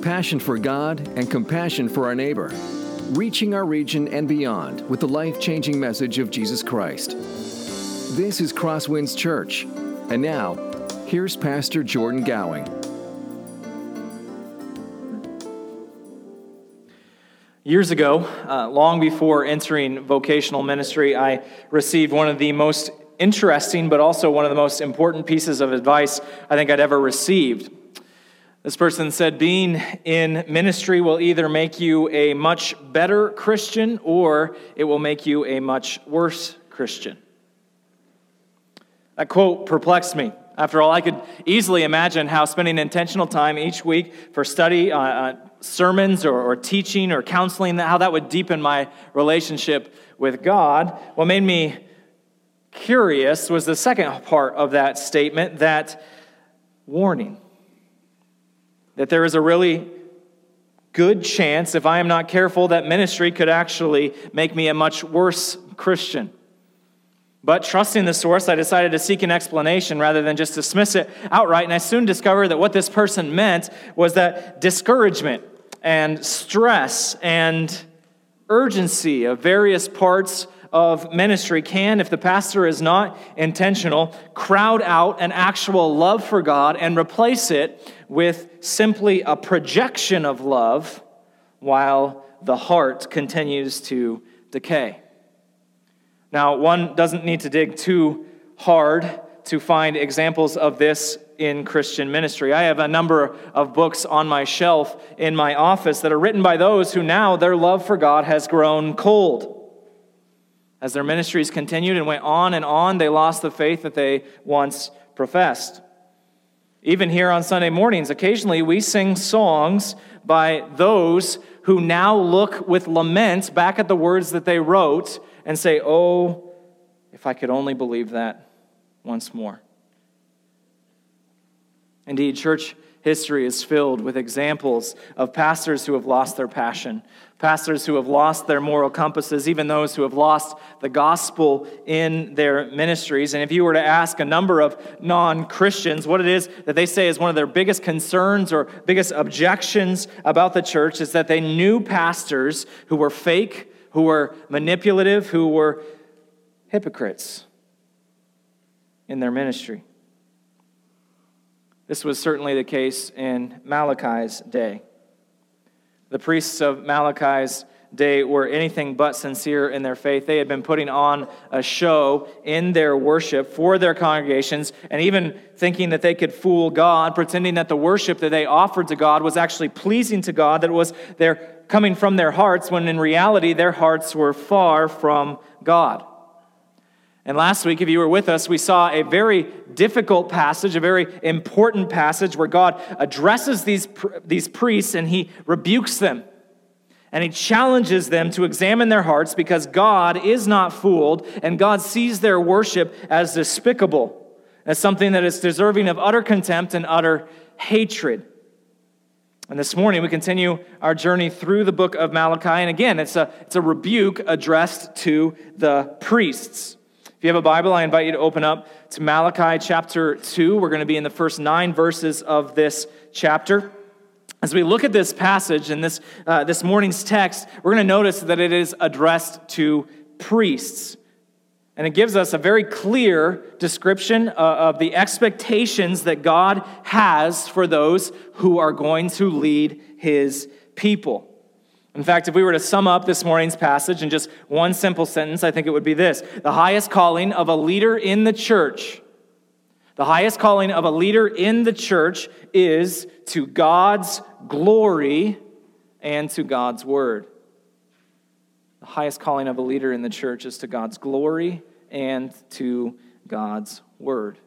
passion for God and compassion for our neighbor, reaching our region and beyond with the life changing message of Jesus Christ. This is Crosswinds Church. And now, here's Pastor Jordan Gowing. Years ago, uh, long before entering vocational ministry, I received one of the most interesting but also one of the most important pieces of advice I think I'd ever received. This person said, Being in ministry will either make you a much better Christian or it will make you a much worse Christian. That quote perplexed me. After all, I could easily imagine how spending intentional time each week for study, uh, uh, sermons, or, or teaching or counseling, how that would deepen my relationship with God. What made me curious was the second part of that statement that warning that there is a really good chance, if I am not careful, that ministry could actually make me a much worse Christian. But trusting the source, I decided to seek an explanation rather than just dismiss it outright. And I soon discovered that what this person meant was that discouragement and stress and urgency of various parts of ministry can, if the pastor is not intentional, crowd out an actual love for God and replace it with simply a projection of love while the heart continues to decay. Now, one doesn't need to dig too hard to find examples of this in Christian ministry. I have a number of books on my shelf in my office that are written by those who now their love for God has grown cold. As their ministries continued and went on and on, they lost the faith that they once professed. Even here on Sunday mornings, occasionally we sing songs by those who now look with lament back at the words that they wrote and say, Oh, if I could only believe that once more. Indeed, church history is filled with examples of pastors who have lost their passion, pastors who have lost their moral compasses, even those who have lost the gospel in their ministries. And if you were to ask a number of non Christians what it is that they say is one of their biggest concerns or biggest objections about the church, is that they knew pastors who were fake, who were manipulative, who were hypocrites in their ministry. This was certainly the case in Malachi's day. The priests of Malachi's day were anything but sincere in their faith. They had been putting on a show in their worship for their congregations and even thinking that they could fool God, pretending that the worship that they offered to God was actually pleasing to God, that it was their coming from their hearts when in reality their hearts were far from God. And last week, if you were with us, we saw a very difficult passage, a very important passage where God addresses these, these priests and he rebukes them. And he challenges them to examine their hearts because God is not fooled and God sees their worship as despicable, as something that is deserving of utter contempt and utter hatred. And this morning we continue our journey through the book of Malachi. And again, it's a, it's a rebuke addressed to the priests. If you have a Bible, I invite you to open up to Malachi chapter 2. We're going to be in the first nine verses of this chapter. As we look at this passage and this, uh, this morning's text, we're going to notice that it is addressed to priests. And it gives us a very clear description uh, of the expectations that God has for those who are going to lead his people. In fact, if we were to sum up this morning's passage in just one simple sentence, I think it would be this The highest calling of a leader in the church, the highest calling of a leader in the church is to God's glory and to God's word. The highest calling of a leader in the church is to God's glory and to God's word.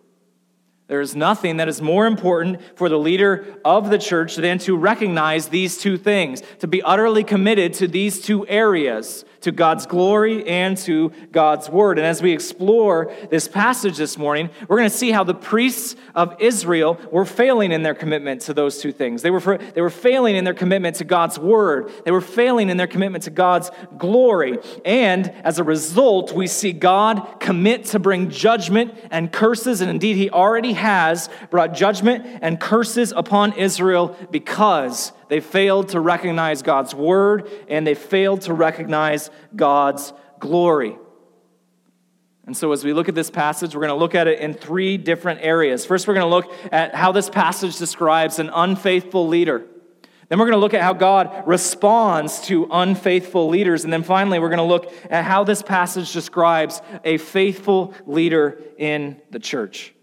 There is nothing that is more important for the leader of the church than to recognize these two things, to be utterly committed to these two areas to God's glory and to God's word. And as we explore this passage this morning, we're going to see how the priests of Israel were failing in their commitment to those two things. They were, they were failing in their commitment to God's word, they were failing in their commitment to God's glory. And as a result, we see God commit to bring judgment and curses, and indeed, He already has brought judgment and curses upon Israel because they failed to recognize God's word and they failed to recognize God's glory. And so, as we look at this passage, we're going to look at it in three different areas. First, we're going to look at how this passage describes an unfaithful leader. Then, we're going to look at how God responds to unfaithful leaders. And then, finally, we're going to look at how this passage describes a faithful leader in the church.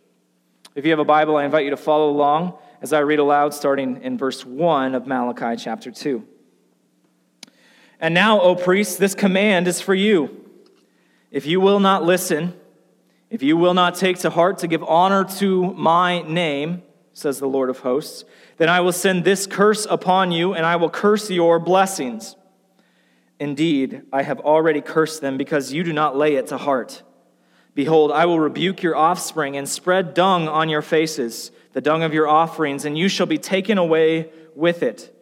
If you have a Bible, I invite you to follow along as I read aloud, starting in verse 1 of Malachi chapter 2. And now, O priests, this command is for you. If you will not listen, if you will not take to heart to give honor to my name, says the Lord of hosts, then I will send this curse upon you, and I will curse your blessings. Indeed, I have already cursed them because you do not lay it to heart. Behold, I will rebuke your offspring and spread dung on your faces, the dung of your offerings, and you shall be taken away with it.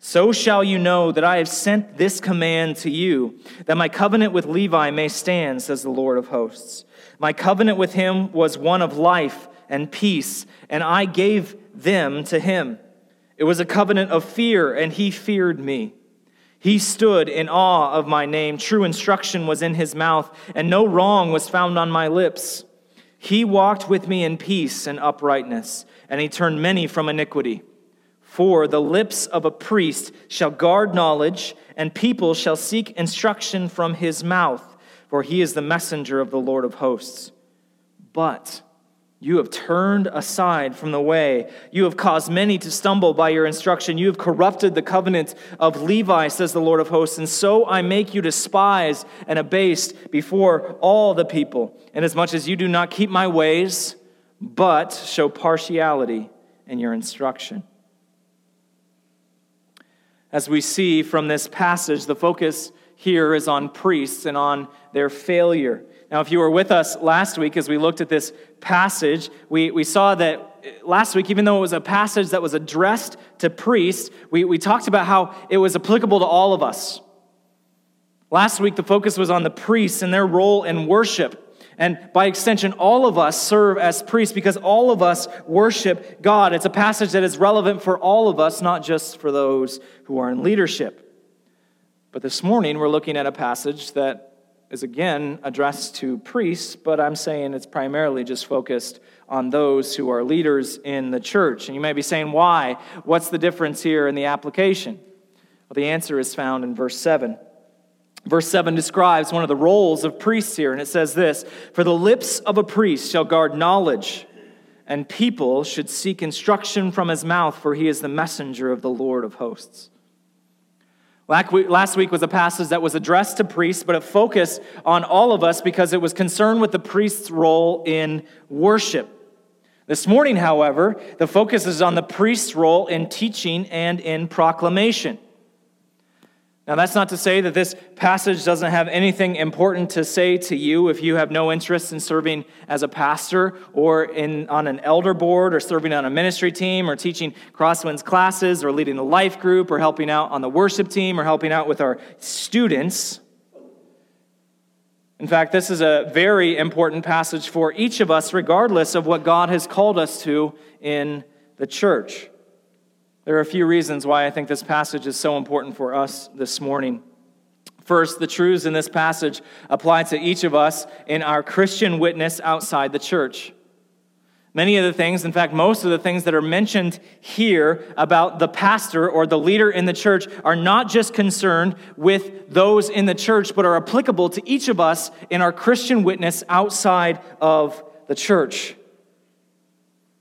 So shall you know that I have sent this command to you, that my covenant with Levi may stand, says the Lord of hosts. My covenant with him was one of life and peace, and I gave them to him. It was a covenant of fear, and he feared me. He stood in awe of my name. True instruction was in his mouth, and no wrong was found on my lips. He walked with me in peace and uprightness, and he turned many from iniquity. For the lips of a priest shall guard knowledge, and people shall seek instruction from his mouth, for he is the messenger of the Lord of hosts. But you have turned aside from the way. You have caused many to stumble by your instruction. You have corrupted the covenant of Levi, says the Lord of hosts. And so I make you despised and abased before all the people, inasmuch as you do not keep my ways, but show partiality in your instruction. As we see from this passage, the focus here is on priests and on their failure. Now, if you were with us last week as we looked at this passage, we, we saw that last week, even though it was a passage that was addressed to priests, we, we talked about how it was applicable to all of us. Last week, the focus was on the priests and their role in worship. And by extension, all of us serve as priests because all of us worship God. It's a passage that is relevant for all of us, not just for those who are in leadership. But this morning, we're looking at a passage that is again addressed to priests, but I'm saying it's primarily just focused on those who are leaders in the church. And you may be saying, why? What's the difference here in the application? Well, the answer is found in verse 7. Verse 7 describes one of the roles of priests here, and it says this For the lips of a priest shall guard knowledge, and people should seek instruction from his mouth, for he is the messenger of the Lord of hosts. Last week was a passage that was addressed to priests, but it focused on all of us because it was concerned with the priest's role in worship. This morning, however, the focus is on the priest's role in teaching and in proclamation. Now, that's not to say that this passage doesn't have anything important to say to you if you have no interest in serving as a pastor or in, on an elder board or serving on a ministry team or teaching Crosswinds classes or leading a life group or helping out on the worship team or helping out with our students. In fact, this is a very important passage for each of us, regardless of what God has called us to in the church. There are a few reasons why I think this passage is so important for us this morning. First, the truths in this passage apply to each of us in our Christian witness outside the church. Many of the things, in fact, most of the things that are mentioned here about the pastor or the leader in the church are not just concerned with those in the church, but are applicable to each of us in our Christian witness outside of the church.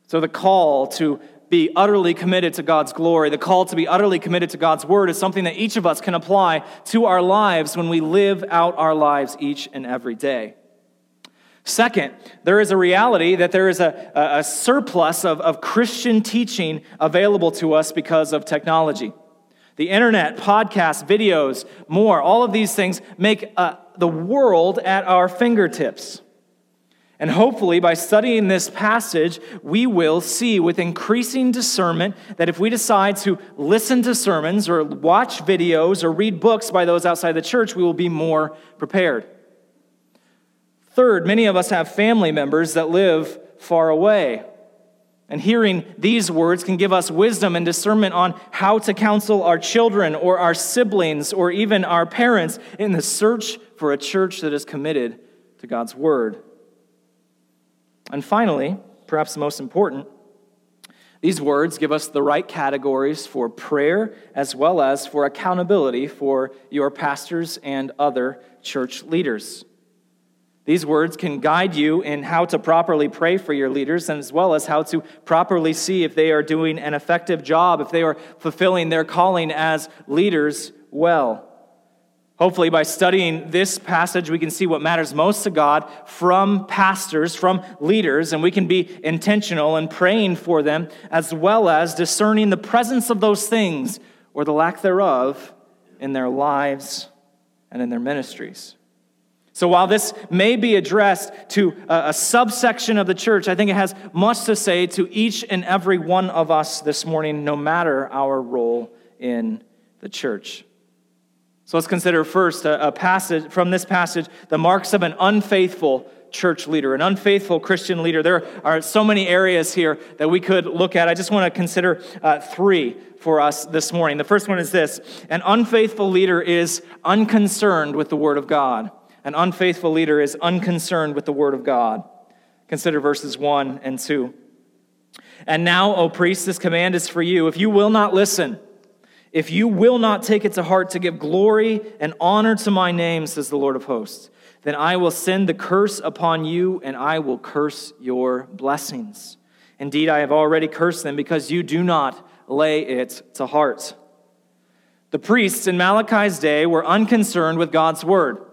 So the call to be utterly committed to God's glory, the call to be utterly committed to God's word is something that each of us can apply to our lives when we live out our lives each and every day. Second, there is a reality that there is a, a surplus of, of Christian teaching available to us because of technology. The internet, podcasts, videos, more, all of these things make uh, the world at our fingertips. And hopefully, by studying this passage, we will see with increasing discernment that if we decide to listen to sermons or watch videos or read books by those outside the church, we will be more prepared. Third, many of us have family members that live far away. And hearing these words can give us wisdom and discernment on how to counsel our children or our siblings or even our parents in the search for a church that is committed to God's word. And finally, perhaps the most important, these words give us the right categories for prayer as well as for accountability for your pastors and other church leaders. These words can guide you in how to properly pray for your leaders, and as well as how to properly see if they are doing an effective job, if they are fulfilling their calling as leaders well. Hopefully, by studying this passage, we can see what matters most to God from pastors, from leaders, and we can be intentional in praying for them, as well as discerning the presence of those things or the lack thereof in their lives and in their ministries. So, while this may be addressed to a, subsection of the church, I think it has much to say to each and every one of us this morning, no matter our role in the church. So let's consider first a, a passage from this passage the marks of an unfaithful church leader, an unfaithful Christian leader. There are so many areas here that we could look at. I just want to consider uh, three for us this morning. The first one is this an unfaithful leader is unconcerned with the Word of God. An unfaithful leader is unconcerned with the Word of God. Consider verses 1 and 2. And now, O priest, this command is for you. If you will not listen, if you will not take it to heart to give glory and honor to my name, says the Lord of hosts, then I will send the curse upon you and I will curse your blessings. Indeed, I have already cursed them because you do not lay it to heart. The priests in Malachi's day were unconcerned with God's word.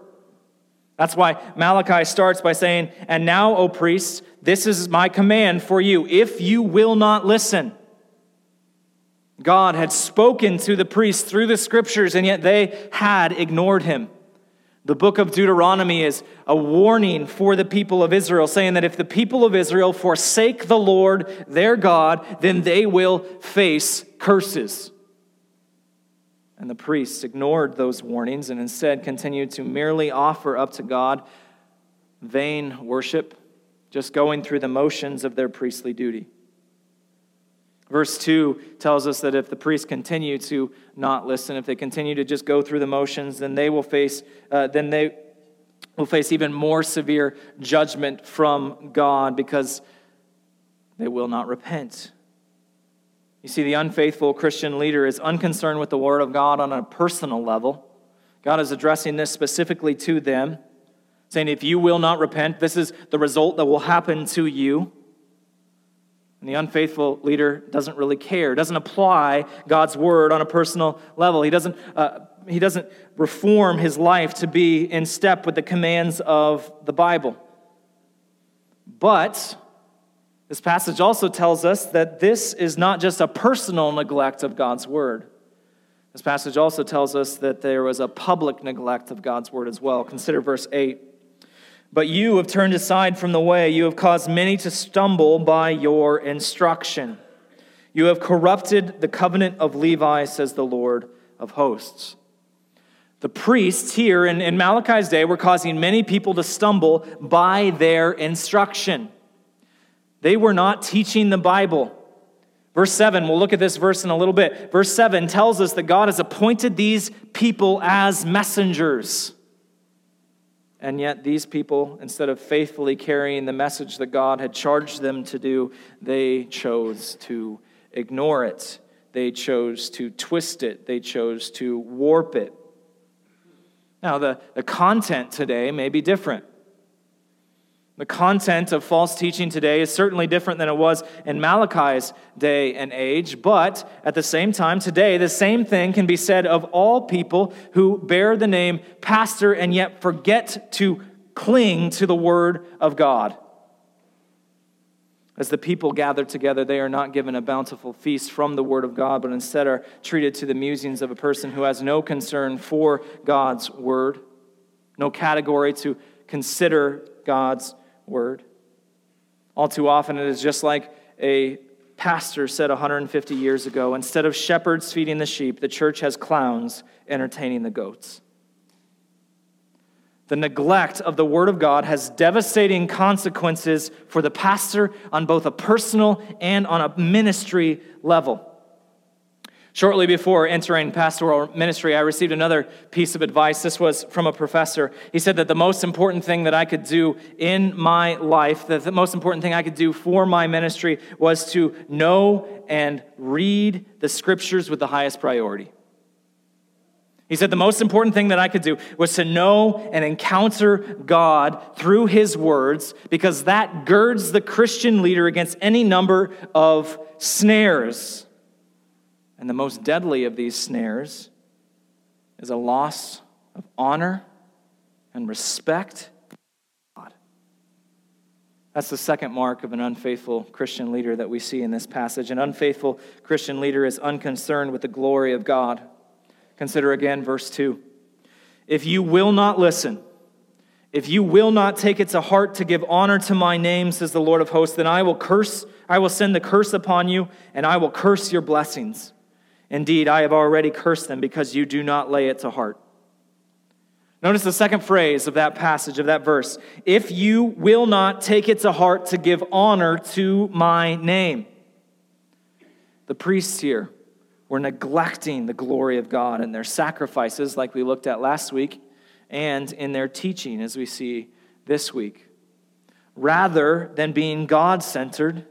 That's why Malachi starts by saying, And now, O priests, this is my command for you. If you will not listen, God had spoken to the priests through the scriptures, and yet they had ignored him. The book of Deuteronomy is a warning for the people of Israel, saying that if the people of Israel forsake the Lord their God, then they will face curses. And the priests ignored those warnings and instead continued to merely offer up to God vain worship, just going through the motions of their priestly duty. Verse 2 tells us that if the priests continue to not listen, if they continue to just go through the motions, then they will face, uh, then they will face even more severe judgment from God because they will not repent. You see, the unfaithful Christian leader is unconcerned with the Word of God on a personal level. God is addressing this specifically to them, saying, If you will not repent, this is the result that will happen to you. And the unfaithful leader doesn't really care, doesn't apply God's word on a personal level. He doesn't, uh, he doesn't reform his life to be in step with the commands of the Bible. But this passage also tells us that this is not just a personal neglect of God's word. This passage also tells us that there was a public neglect of God's word as well. Consider verse 8. But you have turned aside from the way. You have caused many to stumble by your instruction. You have corrupted the covenant of Levi, says the Lord of hosts. The priests here in, in Malachi's day were causing many people to stumble by their instruction. They were not teaching the Bible. Verse 7, we'll look at this verse in a little bit. Verse 7 tells us that God has appointed these people as messengers. And yet, these people, instead of faithfully carrying the message that God had charged them to do, they chose to ignore it. They chose to twist it. They chose to warp it. Now, the, the content today may be different. The content of false teaching today is certainly different than it was in Malachi's day and age, but at the same time, today, the same thing can be said of all people who bear the name pastor and yet forget to cling to the Word of God. As the people gather together, they are not given a bountiful feast from the Word of God, but instead are treated to the musings of a person who has no concern for God's Word, no category to consider God's word. All too often, it is just like a pastor said 150 years ago instead of shepherds feeding the sheep, the church has clowns entertaining the goats. The neglect of the Word of God has devastating consequences for the pastor on both a personal and on a ministry level. Shortly before entering pastoral ministry, I received another piece of advice. This was from a professor. He said that the most important thing that I could do in my life, that the most important thing I could do for my ministry was to know and read the scriptures with the highest priority. He said the most important thing that I could do was to know and encounter God through his words because that girds the Christian leader against any number of snares. And the most deadly of these snares is a loss of honor and respect. God. That's the second mark of an unfaithful Christian leader that we see in this passage. An unfaithful Christian leader is unconcerned with the glory of God. Consider again verse 2. If you will not listen, if you will not take it to heart to give honor to my name, says the Lord of hosts, then I will curse, I will send the curse upon you, and I will curse your blessings. Indeed, I have already cursed them because you do not lay it to heart. Notice the second phrase of that passage, of that verse. If you will not take it to heart to give honor to my name. The priests here were neglecting the glory of God in their sacrifices, like we looked at last week, and in their teaching, as we see this week. Rather than being God centered,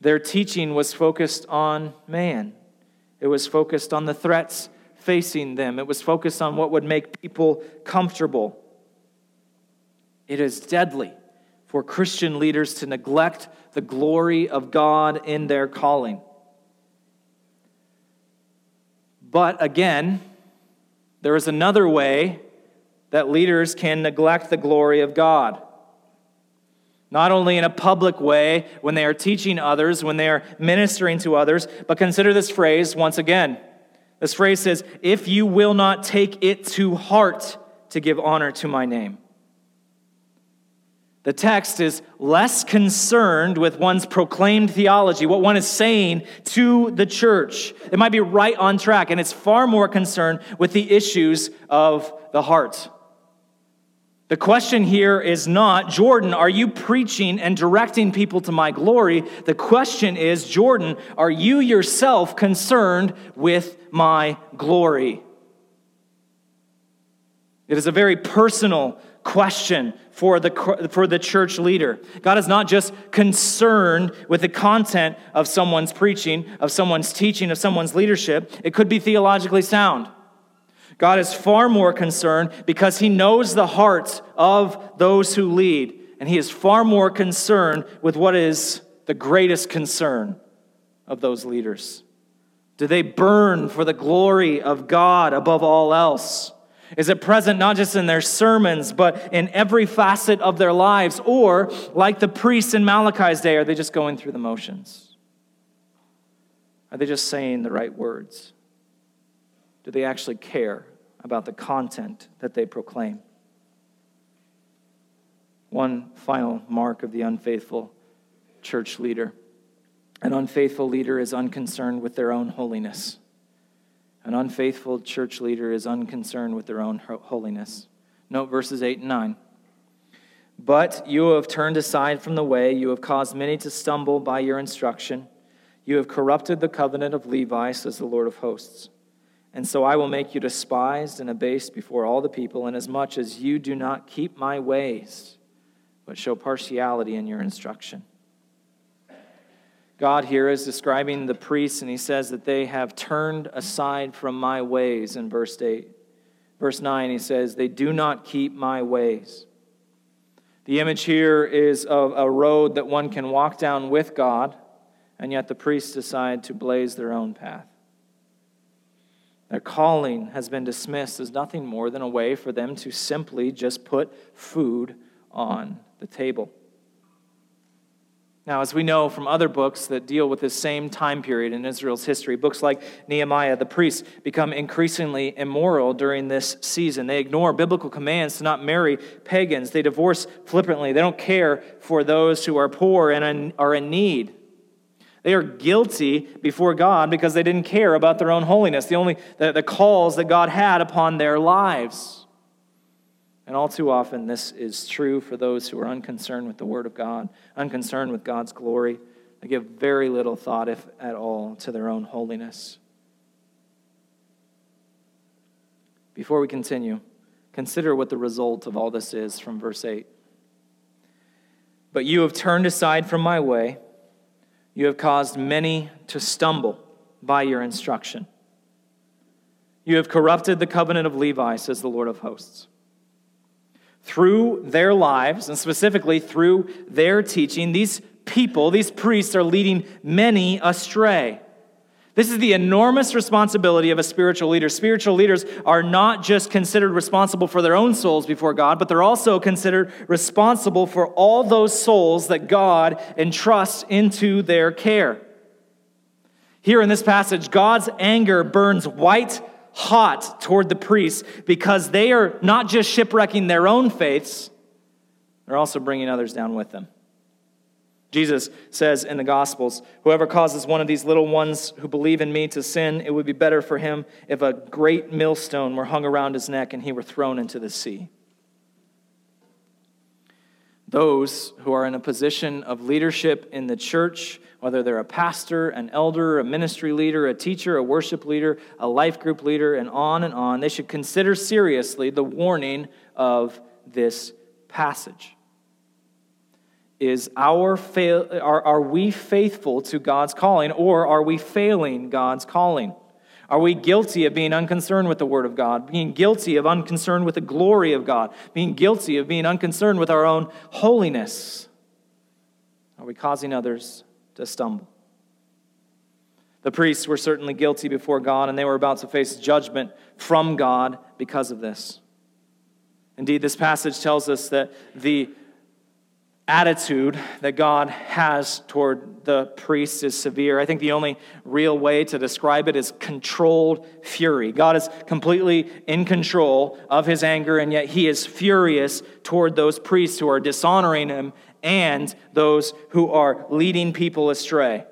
their teaching was focused on man. It was focused on the threats facing them, it was focused on what would make people comfortable. It is deadly for Christian leaders to neglect the glory of God in their calling. But again, there is another way that leaders can neglect the glory of God not only in a public way when they are teaching others, when they are ministering to others, but consider this phrase once again. This phrase says, If you will not take it to heart to give honor to my name. The text is less concerned with one's proclaimed theology, what one is saying to the church. It might be right on track, and it's far more concerned with the issues of the heart. The question here is not, Jordan, are you preaching and directing people to my glory? The question is, Jordan, are you yourself concerned with my glory? It is a very personal question for the, for the church leader. God is not just concerned with the content of someone's preaching, of someone's teaching, of someone's leadership. It could be theologically sound. God is far more concerned because he knows the hearts of those who lead, and he is far more concerned with what is the greatest concern of those leaders. Do they burn for the glory of God above all else? Is it present not just in their sermons, but in every facet of their lives? Or, like the priests in Malachi's day, are they just going through the motions? Are they just saying the right words? Do they actually care about the content that they proclaim? One final mark of the unfaithful church leader an unfaithful leader is unconcerned with their own holiness. An unfaithful church leader is unconcerned with their own holiness. Note verses 8 and 9. But you have turned aside from the way, you have caused many to stumble by your instruction. You have corrupted the covenant of Levi, says the Lord of hosts. And so I will make you despised and abased before all the people, inasmuch as you do not keep my ways, but show partiality in your instruction. God here is describing the priests, and he says that they have turned aside from my ways in verse 8. Verse 9, he says, They do not keep my ways. The image here is of a road that one can walk down with God, and yet the priests decide to blaze their own path. Their calling has been dismissed as nothing more than a way for them to simply just put food on the table. Now, as we know from other books that deal with this same time period in Israel's history, books like Nehemiah, the priests become increasingly immoral during this season. They ignore biblical commands to not marry pagans. They divorce flippantly. They don't care for those who are poor and are in need. They are guilty before God because they didn't care about their own holiness, the only the, the calls that God had upon their lives. And all too often, this is true for those who are unconcerned with the Word of God, unconcerned with God's glory. They give very little thought, if at all, to their own holiness. Before we continue, consider what the result of all this is from verse 8. But you have turned aside from my way, you have caused many to stumble by your instruction. You have corrupted the covenant of Levi, says the Lord of hosts. Through their lives, and specifically through their teaching, these people, these priests, are leading many astray. This is the enormous responsibility of a spiritual leader. Spiritual leaders are not just considered responsible for their own souls before God, but they're also considered responsible for all those souls that God entrusts into their care. Here in this passage, God's anger burns white hot toward the priests because they are not just shipwrecking their own faiths, they're also bringing others down with them. Jesus says in the Gospels, Whoever causes one of these little ones who believe in me to sin, it would be better for him if a great millstone were hung around his neck and he were thrown into the sea. Those who are in a position of leadership in the church whether they're a pastor, an elder, a ministry leader, a teacher, a worship leader, a life group leader, and on and on, they should consider seriously the warning of this passage. Is our fail, are, are we faithful to God's calling, or are we failing God's calling? Are we guilty of being unconcerned with the Word of God, being guilty of unconcerned with the glory of God, being guilty of being unconcerned with our own holiness? Are we causing others to stumble. The priests were certainly guilty before God, and they were about to face judgment from God because of this. Indeed, this passage tells us that the attitude that God has toward the priests is severe. I think the only real way to describe it is controlled fury. God is completely in control of his anger, and yet he is furious toward those priests who are dishonoring him and those who are leading people astray.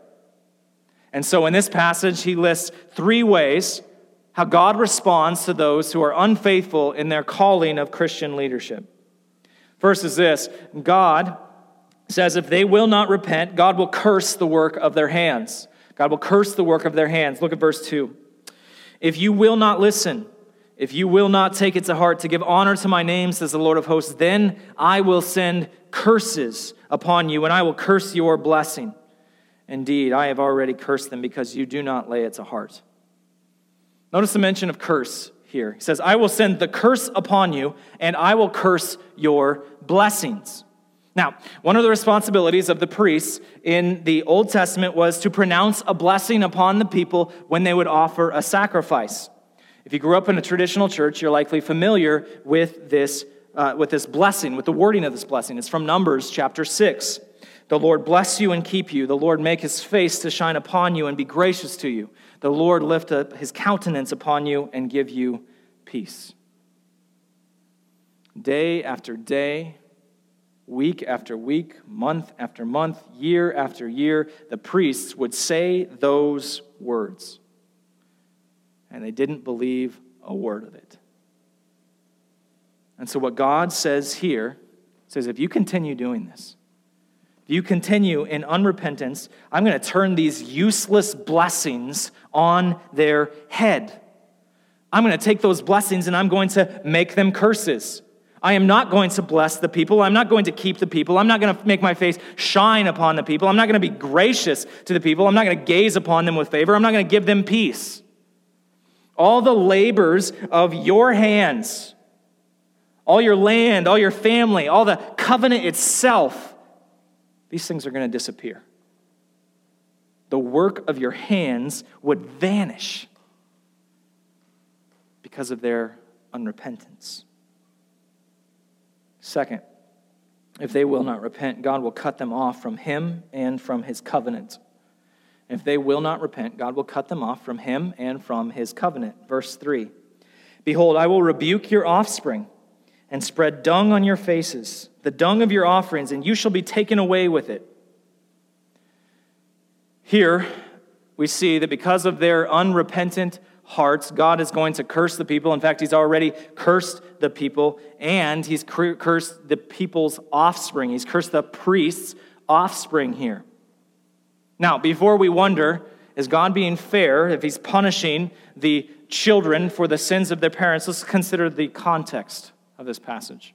And so in this passage, he lists three ways how God responds to those who are unfaithful in their calling of Christian leadership. First is this God says, if they will not repent, God will curse the work of their hands. God will curse the work of their hands. Look at verse 2. If you will not listen, if you will not take it to heart to give honor to my name, says the Lord of hosts, then I will send curses upon you, and I will curse your blessing. Indeed, I have already cursed them because you do not lay it to heart. Notice the mention of curse here. He says, I will send the curse upon you, and I will curse your blessings. Now, one of the responsibilities of the priests in the Old Testament was to pronounce a blessing upon the people when they would offer a sacrifice. If you grew up in a traditional church, you're likely familiar with this, uh, with this blessing, with the wording of this blessing. It's from Numbers chapter 6. The Lord bless you and keep you. The Lord make his face to shine upon you and be gracious to you. The Lord lift up his countenance upon you and give you peace. Day after day, week after week, month after month, year after year, the priests would say those words and they didn't believe a word of it. And so, what God says here says, if you continue doing this, if you continue in unrepentance, I'm going to turn these useless blessings on their head. I'm going to take those blessings and I'm going to make them curses. I am not going to bless the people. I'm not going to keep the people. I'm not going to make my face shine upon the people. I'm not going to be gracious to the people. I'm not going to gaze upon them with favor. I'm not going to give them peace all the labors of your hands, all your land, all your family, all the covenant itself, these things are going to disappear. The work of your hands would vanish because of their unrepentance. Second, if they will not repent, God will cut them off from Him and from His covenant. If they will not repent, God will cut them off from him and from his covenant. Verse 3 Behold, I will rebuke your offspring and spread dung on your faces, the dung of your offerings, and you shall be taken away with it. Here, we see that because of their unrepentant, hearts. God is going to curse the people. In fact, He's already cursed the people, and He's cursed the people's offspring. He's cursed the priests' offspring here. Now, before we wonder, is God being fair if He's punishing the children for the sins of their parents? Let's consider the context of this passage.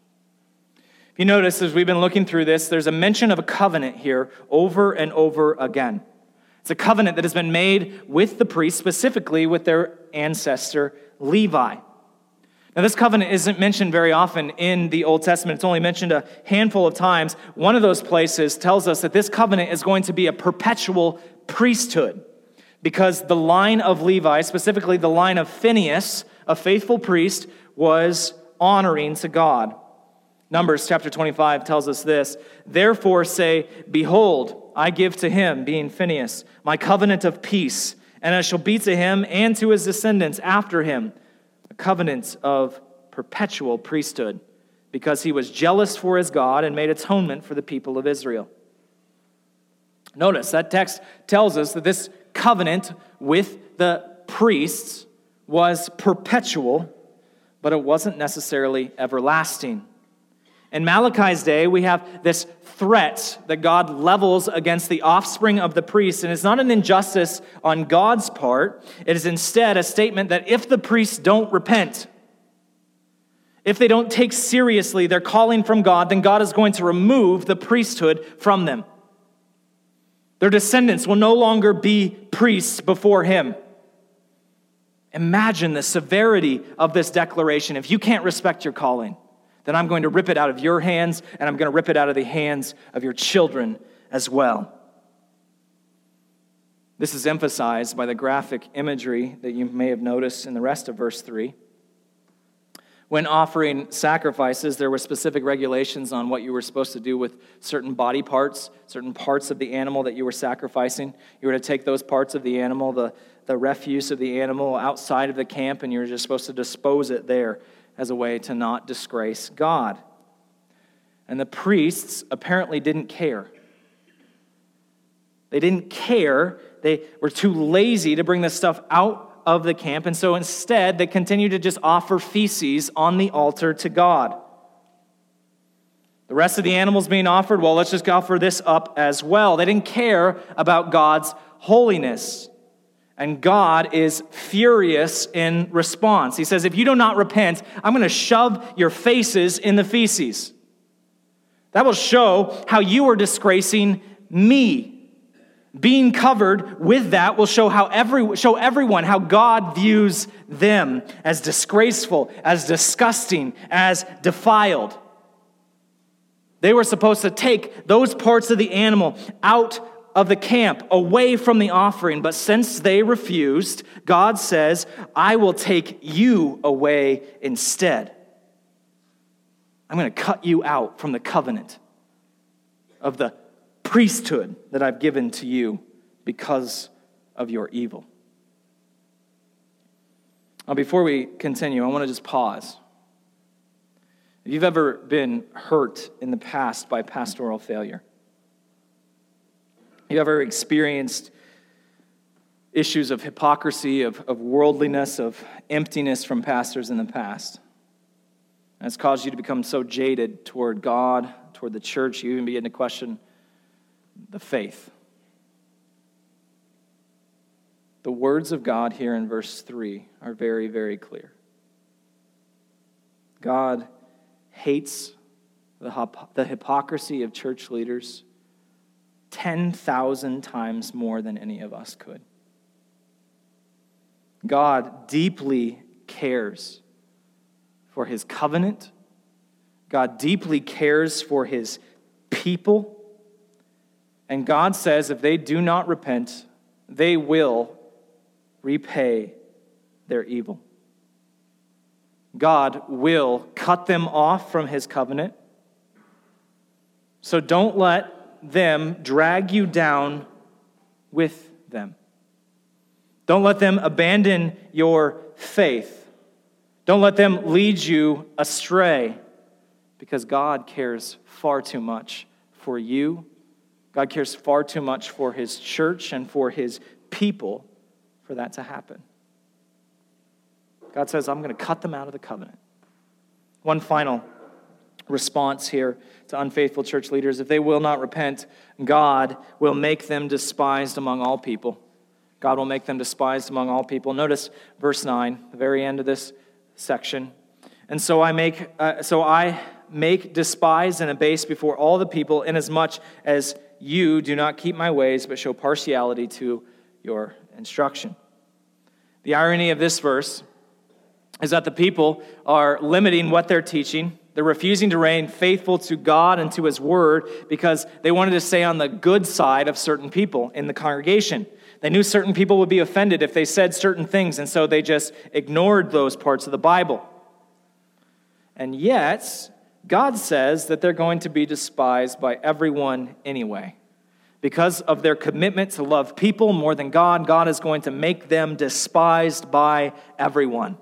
If you notice, as we've been looking through this, there's a mention of a covenant here over and over again. It's a covenant that has been made with the priests, specifically with their ancestor Levi. Now, this covenant isn't mentioned very often in the Old Testament. It's only mentioned a handful of times. One of those places tells us that this covenant is going to be a perpetual priesthood because the line of Levi, specifically the line of Phineas, a faithful priest, was honoring to God. Numbers chapter 25 tells us this Therefore say, Behold, I give to him, being Phineas, my covenant of peace, and I shall be to him and to his descendants after him a covenant of perpetual priesthood, because he was jealous for his God and made atonement for the people of Israel. Notice that text tells us that this covenant with the priests was perpetual, but it wasn't necessarily everlasting. In Malachi's day, we have this threat that God levels against the offspring of the priests, and it's not an injustice on God's part. It is instead a statement that if the priests don't repent, if they don't take seriously their calling from God, then God is going to remove the priesthood from them. Their descendants will no longer be priests before Him. Imagine the severity of this declaration if you can't respect your calling then I'm going to rip it out of your hands, and I'm going to rip it out of the hands of your children as well. This is emphasized by the graphic imagery that you may have noticed in the rest of verse 3. When offering sacrifices, there were specific regulations on what you were supposed to do with certain body parts, certain parts of the animal that you were sacrificing. You were to take those parts of the animal, the, the refuse of the animal, outside of the camp, and you were just supposed to dispose it there as a way to not disgrace God. And the priests apparently didn't care. They didn't care. They were too lazy to bring this stuff out of the camp. And so instead, they continued to just offer feces on the altar to God. The rest of the animals being offered, well, let's just offer this up as well. They didn't care about God's holiness. And God is furious in response. He says, If you do not repent, I'm going to shove your faces in the feces. That will show how you are disgracing me. Being covered with that will show how every, show everyone how God views them as disgraceful, as disgusting, as defiled. They were supposed to take those parts of the animal out of the camp away from the offering. But since they refused, God says, I will take you away instead. I'm going to cut you out from the covenant of the priesthood that I've given to you because of your evil. Now, before we continue, I want to just pause. If you've ever been hurt in the past by pastoral failure, you ever experienced issues of hypocrisy, of, of worldliness, of emptiness from pastors in the past? And it's caused you to become so jaded toward God, toward the church, you even begin to question the faith. The words of God here in verse 3 are very, very clear. God hates the, the hypocrisy of church leaders 10,000 times more than any of us could. God deeply cares for his covenant. God deeply cares for his people. And God says if they do not repent, they will repay their evil. God will cut them off from his covenant. So don't let them drag you down with them. Don't let them abandon your faith. Don't let them lead you astray because God cares far too much for you. God cares far too much for his church and for his people for that to happen. God says, I'm going to cut them out of the covenant. One final response here to unfaithful church leaders if they will not repent, God will make them despised among all people. God will make them despised among all people. Notice verse 9, the very end of this section. And so I make, uh, so I make despised and abase before all the people, inasmuch as you do not keep my ways, but show partiality to your instruction. The irony of this verse is that the people are limiting what they're teaching. They're refusing to remain faithful to God and to His Word because they wanted to stay on the good side of certain people in the congregation. They knew certain people would be offended if they said certain things, and so they just ignored those parts of the Bible. And yet, God says that they're going to be despised by everyone anyway. Because of their commitment to love people more than God, God is going to make them despised by everyone.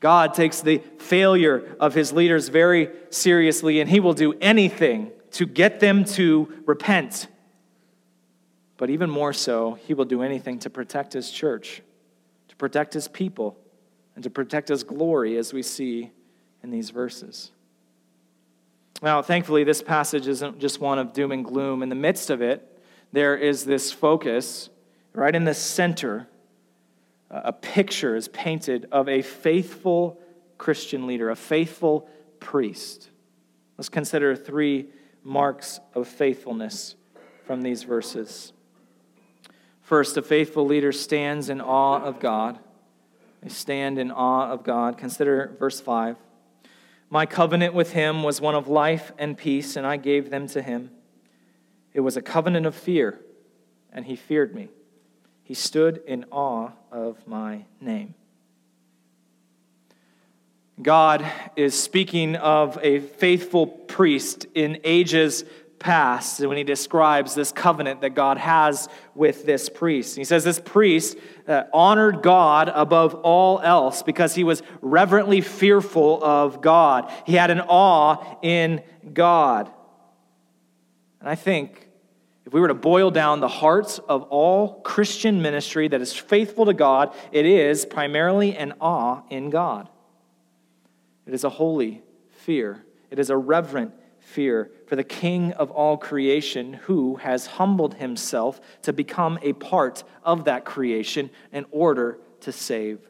God takes the failure of his leaders very seriously, and he will do anything to get them to repent. But even more so, he will do anything to protect his church, to protect his people, and to protect his glory, as we see in these verses. Now, thankfully, this passage isn't just one of doom and gloom. In the midst of it, there is this focus right in the center a picture is painted of a faithful Christian leader, a faithful priest. Let's consider three marks of faithfulness from these verses. First, a faithful leader stands in awe of God. They stand in awe of God. Consider verse 5. My covenant with him was one of life and peace, and I gave them to him. It was a covenant of fear, and he feared me. He stood in awe of my name. God is speaking of a faithful priest in ages past when he describes this covenant that God has with this priest. He says this priest uh, honored God above all else because he was reverently fearful of God. He had an awe in God. And I think if we were to boil down the hearts of all Christian ministry that is faithful to God, it is primarily an awe in God. It is a holy fear, it is a reverent fear for the King of all creation who has humbled himself to become a part of that creation in order to save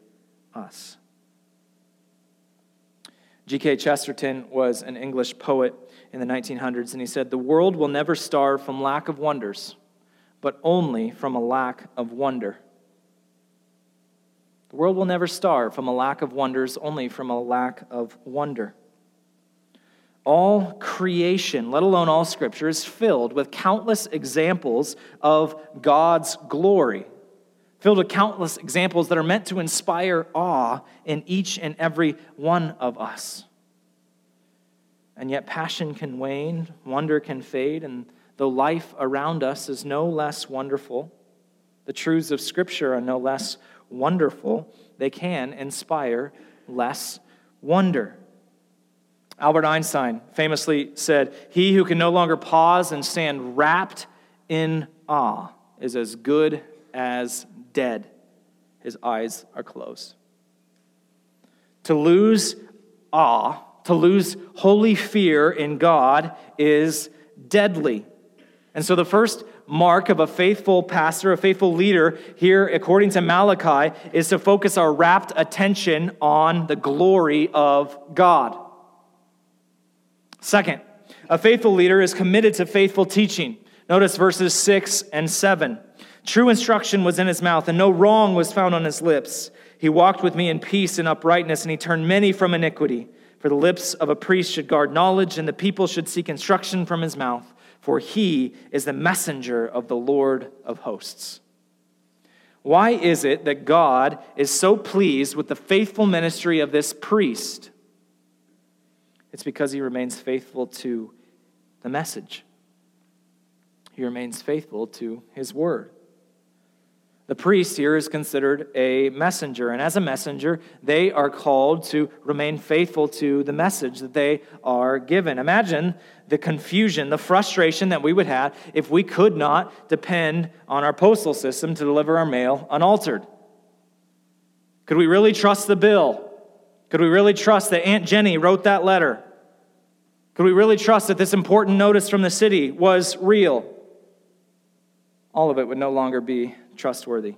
us. G.K. Chesterton was an English poet in the 1900s, and he said, The world will never starve from lack of wonders, but only from a lack of wonder. The world will never starve from a lack of wonders, only from a lack of wonder. All creation, let alone all scripture, is filled with countless examples of God's glory, filled with countless examples that are meant to inspire awe in each and every one of us. And yet, passion can wane, wonder can fade, and though life around us is no less wonderful, the truths of Scripture are no less wonderful, they can inspire less wonder. Albert Einstein famously said, He who can no longer pause and stand wrapped in awe is as good as dead. His eyes are closed. To lose awe to lose holy fear in God is deadly. And so, the first mark of a faithful pastor, a faithful leader here, according to Malachi, is to focus our rapt attention on the glory of God. Second, a faithful leader is committed to faithful teaching. Notice verses 6 and 7. True instruction was in his mouth, and no wrong was found on his lips. He walked with me in peace and uprightness, and he turned many from iniquity. For the lips of a priest should guard knowledge, and the people should seek instruction from his mouth, for he is the messenger of the Lord of hosts. Why is it that God is so pleased with the faithful ministry of this priest? It's because he remains faithful to the message, he remains faithful to his word. The priest here is considered a messenger, and as a messenger, they are called to remain faithful to the message that they are given. Imagine the confusion, the frustration that we would have if we could not depend on our postal system to deliver our mail unaltered. Could we really trust the bill? Could we really trust that Aunt Jenny wrote that letter? Could we really trust that this important notice from the city was real? All of it would no longer be trustworthy.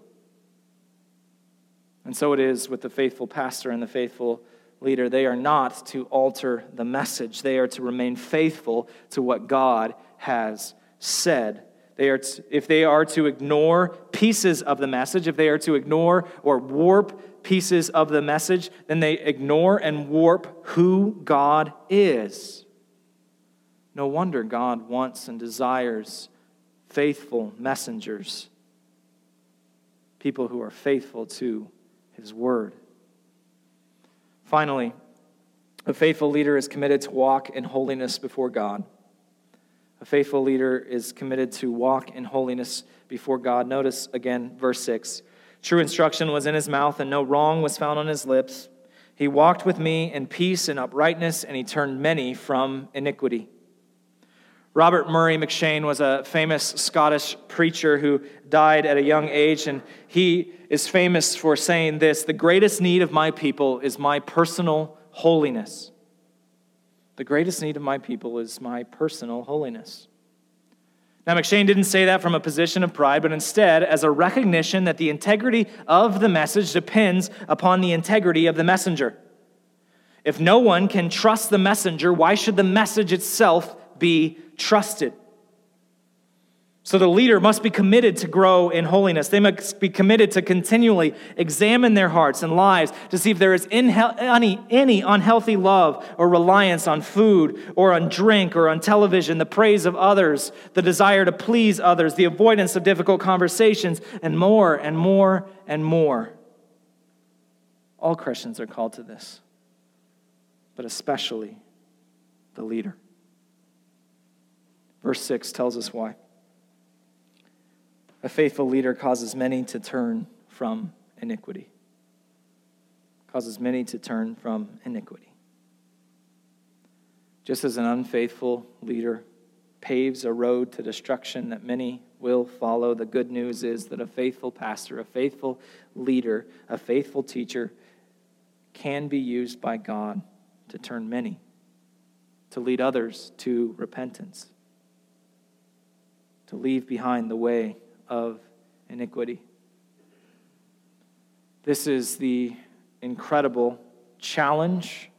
And so it is with the faithful pastor and the faithful leader. They are not to alter the message, they are to remain faithful to what God has said. They are to, if they are to ignore pieces of the message, if they are to ignore or warp pieces of the message, then they ignore and warp who God is. No wonder God wants and desires faithful messengers, people who are faithful to his word. Finally, a faithful leader is committed to walk in holiness before God. A faithful leader is committed to walk in holiness before God. Notice again, verse 6. True instruction was in his mouth, and no wrong was found on his lips. He walked with me in peace and uprightness, and he turned many from iniquity. Robert Murray M'Cheyne was a famous Scottish preacher who died at a young age, and he is famous for saying this The greatest need of my people is my personal holiness. The greatest need of my people is my personal holiness. Now, M'Cheyne didn't say that from a position of pride, but instead as a recognition that the integrity of the message depends upon the integrity of the messenger. If no one can trust the messenger, why should the message itself be trusted. So the leader must be committed to grow in holiness. They must be committed to continually examine their hearts and lives to see if there is any, unhealthy love or reliance on food or on drink or on television, the praise of others, the desire to please others, the avoidance of difficult conversations, and more and more and more. All Christians are called to this, but especially the leader. Verse 6 tells us why. A faithful leader causes many to turn from iniquity. Causes many to turn from iniquity. Just as an unfaithful leader paves a road to destruction that many will follow, the good news is that a faithful pastor, a faithful leader, a faithful teacher can be used by God to turn many, to lead others to repentance to leave behind the way of iniquity. This is the incredible challenge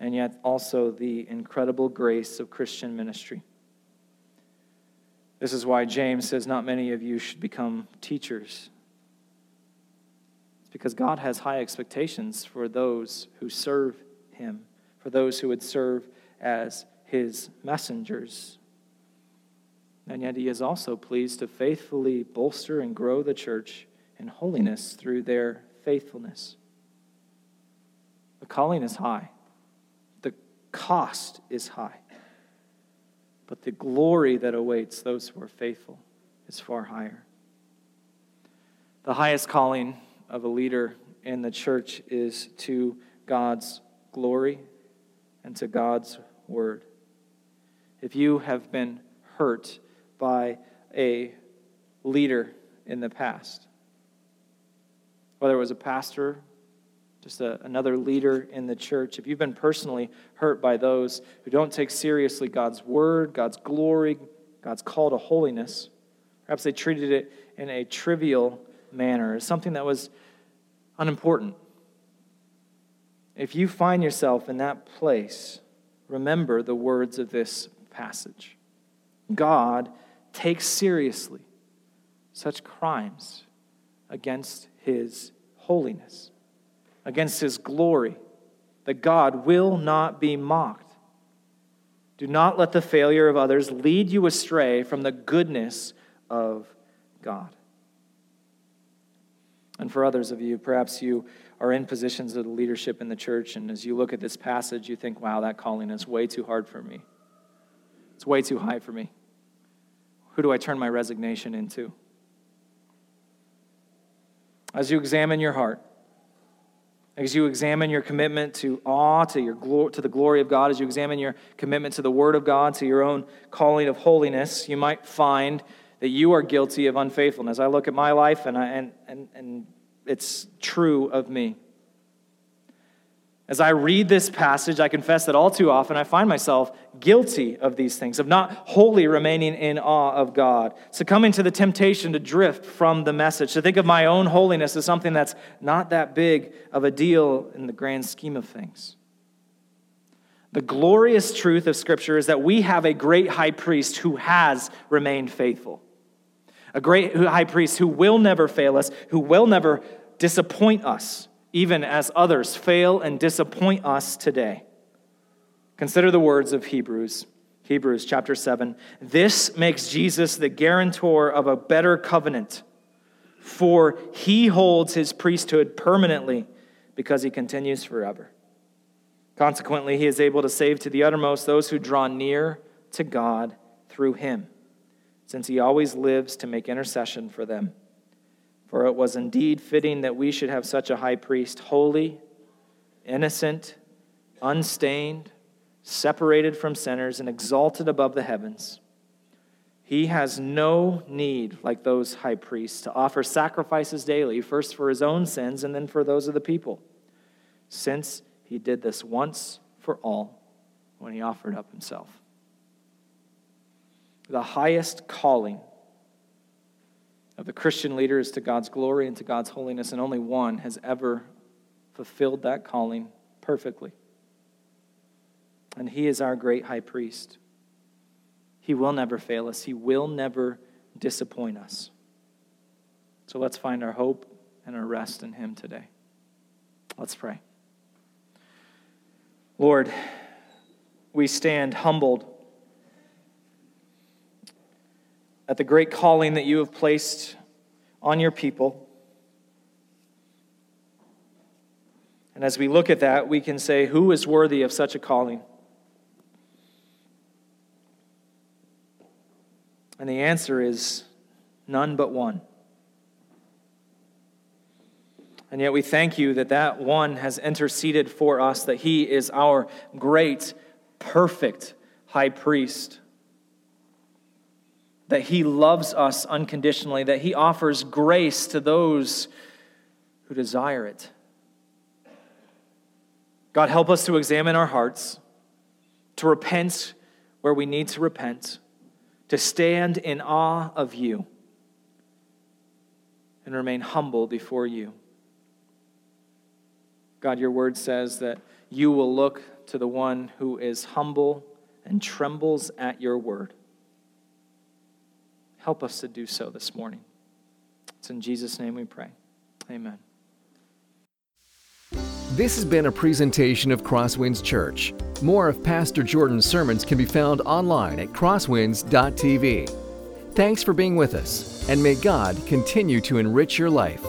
and yet also the incredible grace of Christian ministry. This is why James says, Not many of you should become teachers. It's because God has high expectations for those who serve Him, for those who would serve as His messengers. And yet he is also pleased to faithfully bolster and grow the church in holiness through their faithfulness. The calling is high, the cost is high, but the glory that awaits those who are faithful is far higher. The highest calling of a leader in the church is to God's glory and to God's word. If you have been hurt by a leader in the past. Whether it was a pastor, just a, another leader in the church, if you've been personally hurt by those who don't take seriously God's word, God's glory, God's call to holiness, perhaps they treated it in a trivial manner, something that was unimportant. If you find yourself in that place, remember the words of this passage. God takes seriously such crimes against his holiness, against his glory, that God will not be mocked. Do not let the failure of others lead you astray from the goodness of God. And for others of you, perhaps you are in positions of leadership in the church, and as you look at this passage, you think, wow, that calling is way too hard for me. It's way too high for me. Who do I turn my resignation into? As you examine your heart, as you examine your commitment to awe, to, your glo- to the glory of God, as you examine your commitment to the Word of God, to your own calling of holiness, you might find that you are guilty of unfaithfulness. I look at my life and, I, and, and, and it's true of me. As I read this passage, I confess that all too often I find myself guilty of these things, of not wholly remaining in awe of God, succumbing to the temptation to drift from the message, to think of my own holiness as something that's not that big of a deal in the grand scheme of things. The glorious truth of Scripture is that we have a great high priest who has remained faithful, a great high priest who will never fail us, who will never disappoint us even as others fail and disappoint us today. Consider the words of Hebrews. Hebrews chapter 7. This makes Jesus the guarantor of a better covenant, for he holds his priesthood permanently because he continues forever. Consequently, he is able to save to the uttermost those who draw near to God through him, since he always lives to make intercession for them. For it was indeed fitting that we should have such a high priest, holy, innocent, unstained, separated from sinners, and exalted above the heavens. He has no need, like those high priests, to offer sacrifices daily, first for his own sins and then for those of the people, since he did this once for all when he offered up himself. The highest calling of the Christian leader is to God's glory and to God's holiness, and only one has ever fulfilled that calling perfectly. And he is our great high priest. He will never fail us, he will never disappoint us. So let's find our hope and our rest in him today. Let's pray. Lord, we stand humbled at the great calling that you have placed on your people. And as we look at that, we can say, Who is worthy of such a calling? And the answer is none but one. And yet we thank you that that one has interceded for us, that he is our great, perfect high priest that He loves us unconditionally, that He offers grace to those who desire it. God, help us to examine our hearts, to repent where we need to repent, to stand in awe of you, and remain humble before you. God, your word says that you will look to the one who is humble and trembles at your word. Help us to do so this morning. It's in Jesus' name we pray. Amen. This has been a presentation of Crosswinds Church. More of Pastor Jordan's sermons can be found online at crosswinds.tv. Thanks for being with us, and may God continue to enrich your life.